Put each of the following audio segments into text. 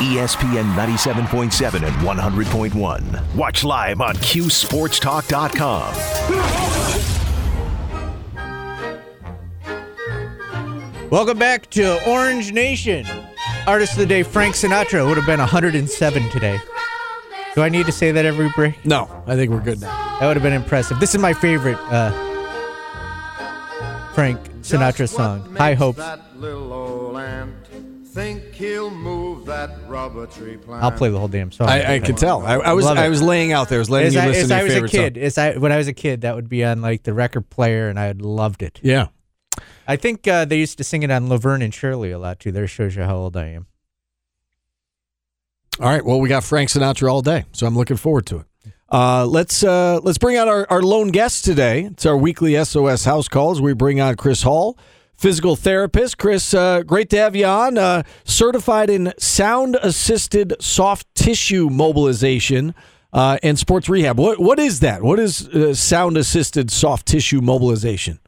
ESPN 97.7 and 100.1. Watch live on QSportsTalk.com. Welcome back to Orange Nation. Artist of the day, Frank Sinatra, would have been 107 today. Do I need to say that every break? No, I think we're good now. That would have been impressive. This is my favorite uh, Frank Sinatra song, High Hopes. Think he'll move that rubber tree plant. I'll play the whole damn song. I, I could tell. I, I was Love I it. was laying out there. I was letting as you I, listen as to I your was a favorite kid, song. as I when I was a kid, that would be on like the record player, and I had loved it. Yeah. I think uh, they used to sing it on Laverne and Shirley a lot too. There shows you how old I am. All right. Well, we got Frank Sinatra all day, so I'm looking forward to it. Uh, let's uh, let's bring out our, our lone guest today. It's our weekly SOS house calls. We bring on Chris Hall, physical therapist. Chris, uh, great to have you on. Uh, certified in sound assisted soft tissue mobilization uh, and sports rehab. What what is that? What is uh, sound assisted soft tissue mobilization?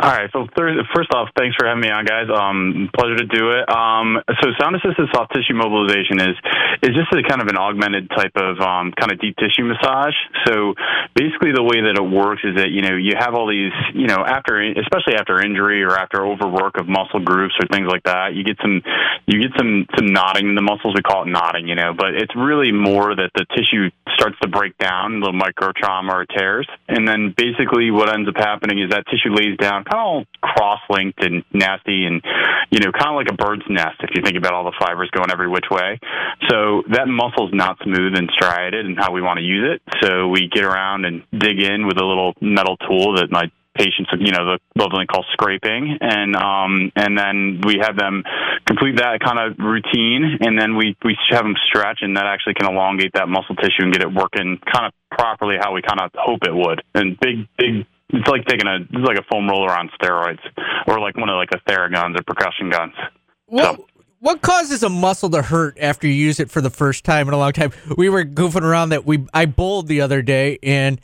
All right. So first off, thanks for having me on, guys. Um, pleasure to do it. Um, so sound assisted soft tissue mobilization is is just a kind of an augmented type of um, kind of deep tissue massage. So basically, the way that it works is that you know you have all these you know after especially after injury or after overwork of muscle groups or things like that, you get some you get some some knotting in the muscles. We call it knotting, you know, but it's really more that the tissue starts to break down, little micro trauma or tears, and then basically what ends up happening is that tissue lays down kind of all cross-linked and nasty, and you know, kind of like a bird's nest if you think about all the fibers going every which way. So that muscle's not smooth and striated, and how we want to use it. So we get around and dig in with a little metal tool that my patients, you know, the lovely called scraping, and um, and then we have them complete that kind of routine, and then we we have them stretch, and that actually can elongate that muscle tissue and get it working kind of properly how we kind of hope it would. And big big. It's like taking a it's like a foam roller on steroids, or like one of like a Theraguns or percussion guns. What what causes a muscle to hurt after you use it for the first time in a long time? We were goofing around that we I bowled the other day and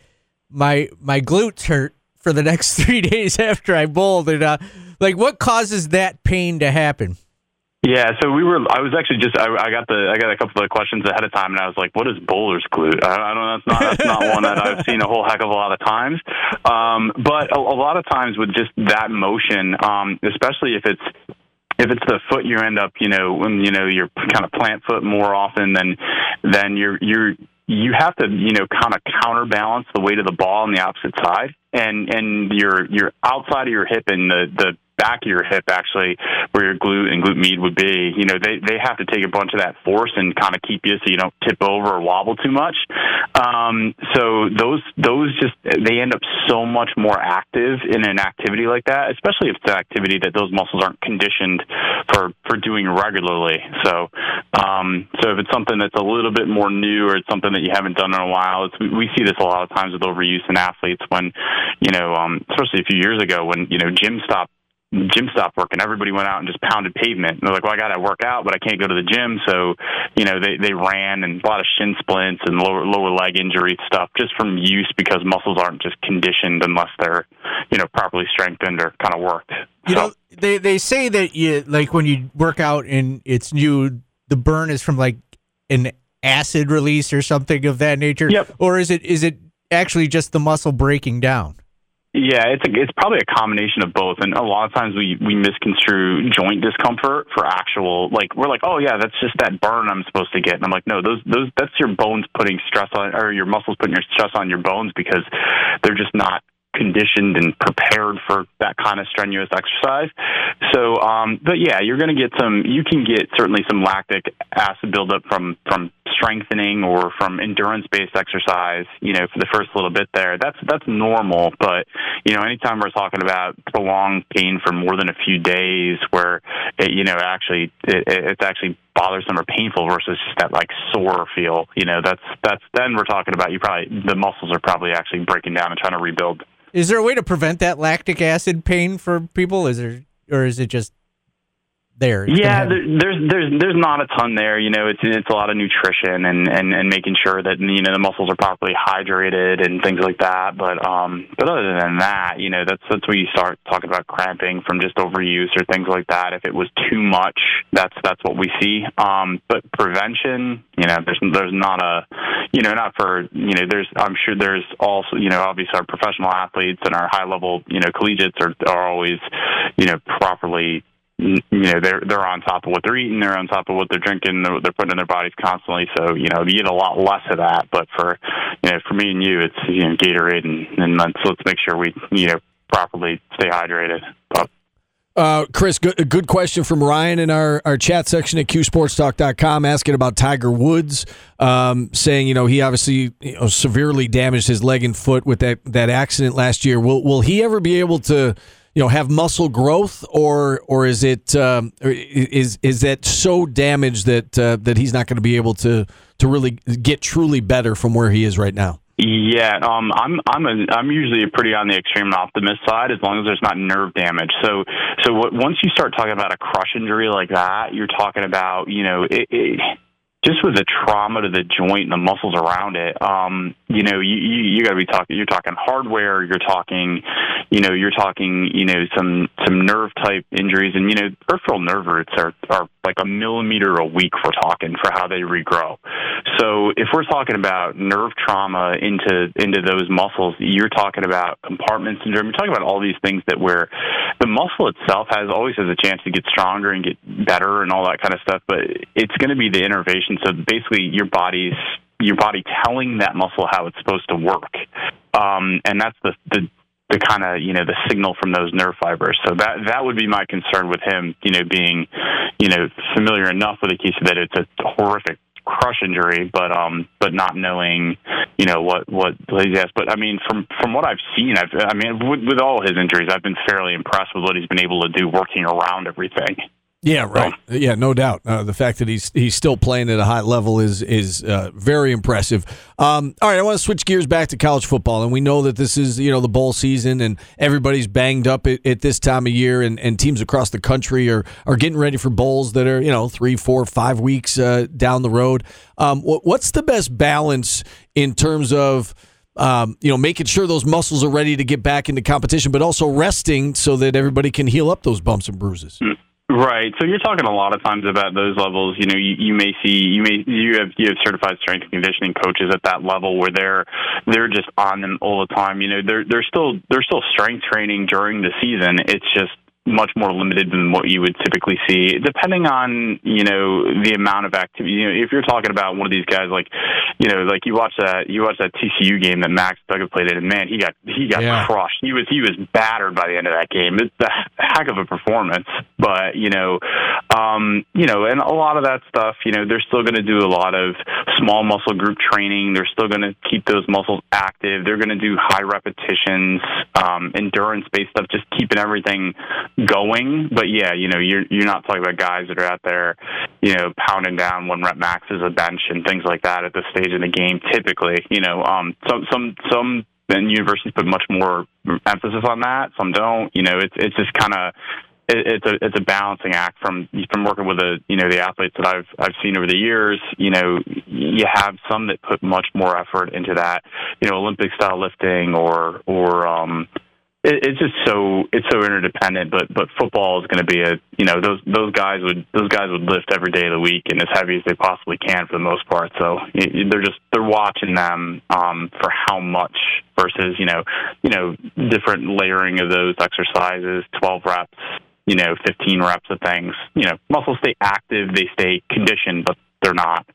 my my glutes hurt for the next three days after I bowled. And uh, like, what causes that pain to happen? Yeah, so we were. I was actually just. I, I got the. I got a couple of questions ahead of time, and I was like, "What is bowler's glute?" I, I don't. That's not. That's not one that I've seen a whole heck of a lot of times. Um, but a, a lot of times with just that motion, um, especially if it's if it's the foot you end up, you know, when you know you're kind of plant foot more often than then you're you're you have to you know kind of counterbalance the weight of the ball on the opposite side, and and your your outside of your hip and the the back of your hip actually where your glute and glute med would be you know they they have to take a bunch of that force and kind of keep you so you don't tip over or wobble too much. Um so those those just they end up so much more active in an activity like that especially if it's an activity that those muscles aren't conditioned for for doing regularly. So um so if it's something that's a little bit more new or it's something that you haven't done in a while it's we see this a lot of times with overuse in athletes when you know um especially a few years ago when you know gym stopped gym stopped working. Everybody went out and just pounded pavement. And they're like, well, I got to work out, but I can't go to the gym. So, you know, they, they ran and a lot of shin splints and lower, lower leg injury stuff just from use because muscles aren't just conditioned unless they're, you know, properly strengthened or kind of worked. You So- know, they they say that you like when you work out and it's new, the burn is from like an acid release or something of that nature. Yep. Or is it is it actually just the muscle breaking down? Yeah, it's a, it's probably a combination of both, and a lot of times we we misconstrue joint discomfort for actual like we're like, oh yeah, that's just that burn I'm supposed to get, and I'm like, no, those those that's your bones putting stress on, or your muscles putting your stress on your bones because they're just not conditioned and prepared for that kind of strenuous exercise. So, um, but yeah, you're going to get some. You can get certainly some lactic acid buildup from from strengthening or from endurance based exercise. You know, for the first little bit there, that's that's normal. But you know, anytime we're talking about prolonged pain for more than a few days, where it, you know actually it, it's actually bothersome or painful versus just that like sore feel. You know, that's that's then we're talking about you probably the muscles are probably actually breaking down and trying to rebuild. Is there a way to prevent that lactic acid pain for people? Is there or is it just there. Yeah, there, there's there's there's not a ton there. You know, it's it's a lot of nutrition and and and making sure that you know the muscles are properly hydrated and things like that. But um, but other than that, you know, that's that's where you start talking about cramping from just overuse or things like that. If it was too much, that's that's what we see. Um, but prevention, you know, there's there's not a, you know, not for you know, there's I'm sure there's also you know obviously our professional athletes and our high level you know collegiates are are always you know properly you know they're they're on top of what they're eating, they're on top of what they're drinking, they're, they're putting in their bodies constantly. So you know you get a lot less of that. But for you know for me and you, it's you know Gatorade, and, and let's let's make sure we you know properly stay hydrated. But, Uh, Chris, good, a good question from Ryan in our, our chat section at qsportstalk.com asking about Tiger Woods, um, saying, you know, he obviously you know, severely damaged his leg and foot with that, that accident last year. Will will he ever be able to, you know, have muscle growth or or is it um, is is that so damaged that uh, that he's not going to be able to to really get truly better from where he is right now? Yeah, um, I'm I'm a I'm usually pretty on the extreme optimist side as long as there's not nerve damage. So so what, once you start talking about a crush injury like that, you're talking about you know it, it, just with the trauma to the joint and the muscles around it. Um, you know you you, you got to be talking. You're talking hardware. You're talking you know you're talking you know some some nerve type injuries and you know peripheral nerve roots are are like a millimeter a week. We're talking for how they regrow. So if we're talking about nerve trauma into into those muscles, you're talking about compartment syndrome. You're talking about all these things that where the muscle itself has always has a chance to get stronger and get better and all that kind of stuff. But it's going to be the innervation. So basically, your body's your body telling that muscle how it's supposed to work, um, and that's the the the kind of you know the signal from those nerve fibers. So that that would be my concern with him. You know, being you know familiar enough with Akisa that it's a horrific crush injury, but um, but not knowing, you know, what what he's asked. But I mean, from from what I've seen, I've, I mean, with, with all his injuries, I've been fairly impressed with what he's been able to do working around everything. Yeah, right. Yeah, no doubt. Uh, the fact that he's he's still playing at a high level is is uh, very impressive. Um, all right, I want to switch gears back to college football, and we know that this is you know the bowl season, and everybody's banged up at, at this time of year, and, and teams across the country are are getting ready for bowls that are you know three, four, five weeks uh, down the road. Um, what, what's the best balance in terms of um, you know, making sure those muscles are ready to get back into competition, but also resting so that everybody can heal up those bumps and bruises. Right. So you're talking a lot of times about those levels. You know, you, you may see you may you have you have certified strength and conditioning coaches at that level where they're they're just on them all the time. You know, they're they're still they're still strength training during the season. It's just much more limited than what you would typically see, depending on you know the amount of activity. You know, if you're talking about one of these guys like, you know, like you watch that you watch that TCU game that Max Duggan played in, and man, he got he got Yeah. crushed. He was he was battered by the end of that game. It's a heck of a performance, but you know, um, you know, and a lot of that stuff, you know, they're still going to do a lot of small muscle group training. They're still going to keep those muscles active. They're going to do high repetitions, um, endurance based stuff, just keeping everything going. But yeah, you know, you're you're not talking about guys that are out there, you know, pounding down one rep maxes a bench and things like that at this stage in the game. Typically, you know, um, some some some then universities put much more emphasis on that. Some don't. You know, it's it's just kind of it's a it's a balancing act from from working with the you know the athletes that I've I've seen over the years. You know, you have some that put much more effort into that. You know, Olympic style lifting or or um, it, it's just so it's so interdependent. But but football is going to be a you know those those guys would those guys would lift every day of the week and as heavy as they possibly can for the most part. So y- they're just they're watching them um, for how much versus you know you know different layering of those exercises, twelve reps. You know, 15 reps of things. You know, muscles stay active, they stay conditioned, but they're not.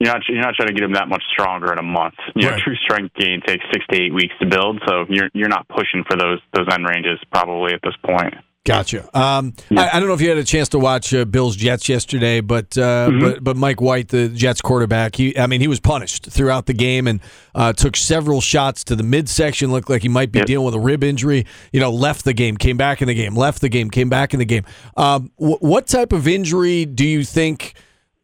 You're not you're not trying to get them that much stronger in a month. You know, true strength gain takes six to eight weeks to build, so you're you're not pushing for those those end ranges probably at this point. Gotcha. Um, I, I don't know if you had a chance to watch uh, Bills Jets yesterday, but uh, Mm-hmm. but but Mike White, the Jets quarterback, he I mean he was punished throughout the game and uh, took several shots to the midsection. Looked like he might be Yep. dealing with a rib injury. You know, left the game, came back in the game, left the game, came back in the game. Um, wh- what type of injury do you think?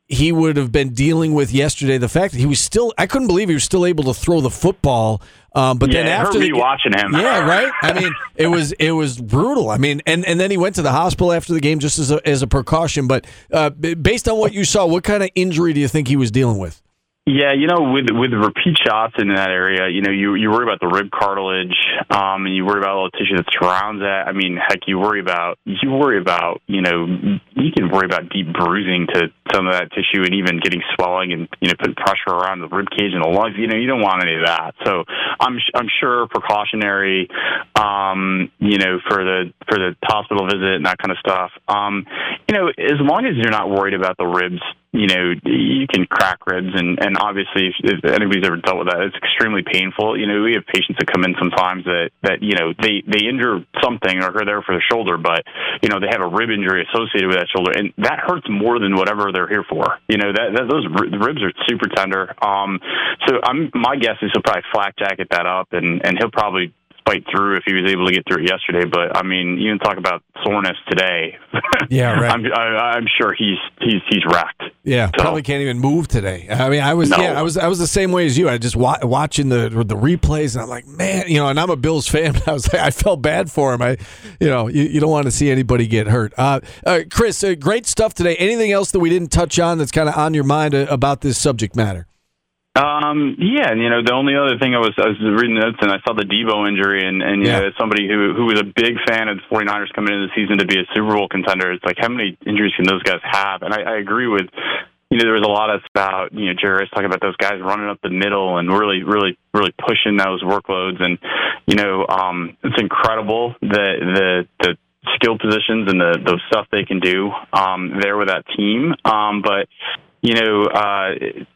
He would have been dealing with yesterday. The fact that he was still, I couldn't believe he was still able to throw the football. Um, but yeah, then after the, watching him. yeah, right. I mean, it was it was brutal. I mean, and, and then he went to the hospital after the game just as a, as a precaution. But uh, based on what you saw, what kind of injury do you think he was dealing with? Yeah, you know, with with repeat shots in that area, you know, you you worry about the rib cartilage, um, and you worry about all the tissue that surrounds that. I mean, heck, you worry about you worry about you know you can worry about deep bruising to some of that tissue and even getting swelling and you know putting pressure around the rib cage and the lungs. You know, you don't want any of that. So I'm I'm sure precautionary, um, you know, for the for the hospital visit and that kind of stuff. Um, you know, as long as you're not worried about the ribs you know, you can crack ribs, and and obviously, if, if anybody's ever dealt with that, it's extremely painful. You know, we have patients that come in sometimes that that you know they they injure something or are there for the shoulder, but you know they have a rib injury associated with that shoulder, and that hurts more than whatever they're here for. You know, that, that those ribs are super tender. Um, so I'm my guess is he'll probably flak jacket that up, and and he'll probably fight through if he was able to get through it yesterday. But I mean, you can talk about soreness today. Yeah, right. I'm, I, I'm sure he's he's he's racked. Yeah, So- probably can't even move today. I mean, I was No. yeah, I was I was the same way as you. I just wa- watching the the replays, and I'm like, man, you know, and I'm a Bills fan. But I was like, I felt bad for him. I, you know, you, you don't want to see anybody get hurt. Uh, uh, Chris, uh, great stuff today. Anything else that we didn't touch on that's kind of on your mind uh, about this subject matter? Um, yeah, and you know, the only other thing I was I was reading notes and I saw the Debo injury and and you Yeah. know, as somebody who who was a big fan of the 49ers coming into the season to be a Super Bowl contender, it's like how many injuries can those guys have? And I, I agree with you know, there was a lot of about, you know, Jerry talking about those guys running up the middle and really, really, really pushing those workloads. And, you know, um, it's incredible that the, the, the skill positions and the, the stuff they can do, um, there with that team. Um, but, you know, uh,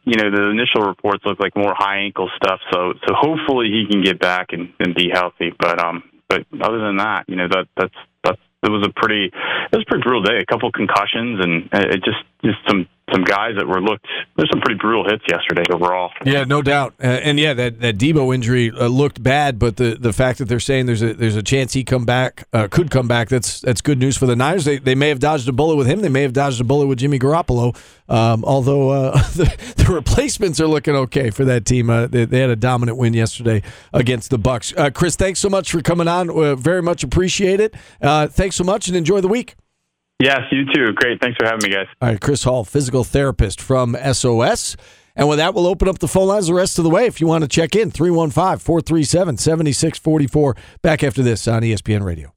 you know, the initial reports look like more high ankle stuff. So, so hopefully he can get back and, and be healthy. But, um, but other than that, you know, that, that's, that's, it was a pretty, it was a pretty brutal day. A couple concussions and it just, just some, some guys that were looked. There's some pretty brutal hits yesterday overall. Yeah, no doubt. Uh, and yeah, that, that Debo injury uh, looked bad, but the, the fact that they're saying there's a there's a chance he come back uh, could come back. That's that's good news for the Niners. They, they may have dodged a bullet with him. They may have dodged a bullet with Jimmy Garoppolo. Um, although uh, the, the replacements are looking okay for that team. Uh, they, they had a dominant win yesterday against the Bucs. Uh, Chris, thanks so much for coming on. Very much appreciate it. Thanks so much, and enjoy the week. Yes, you too. Great. Thanks for having me, guys. All right, Chris Hall, physical therapist from SOS. And with that, we'll open up the phone lines the rest of the way. If you want to check in, 315 437 7644. Back after this on ESPN Radio.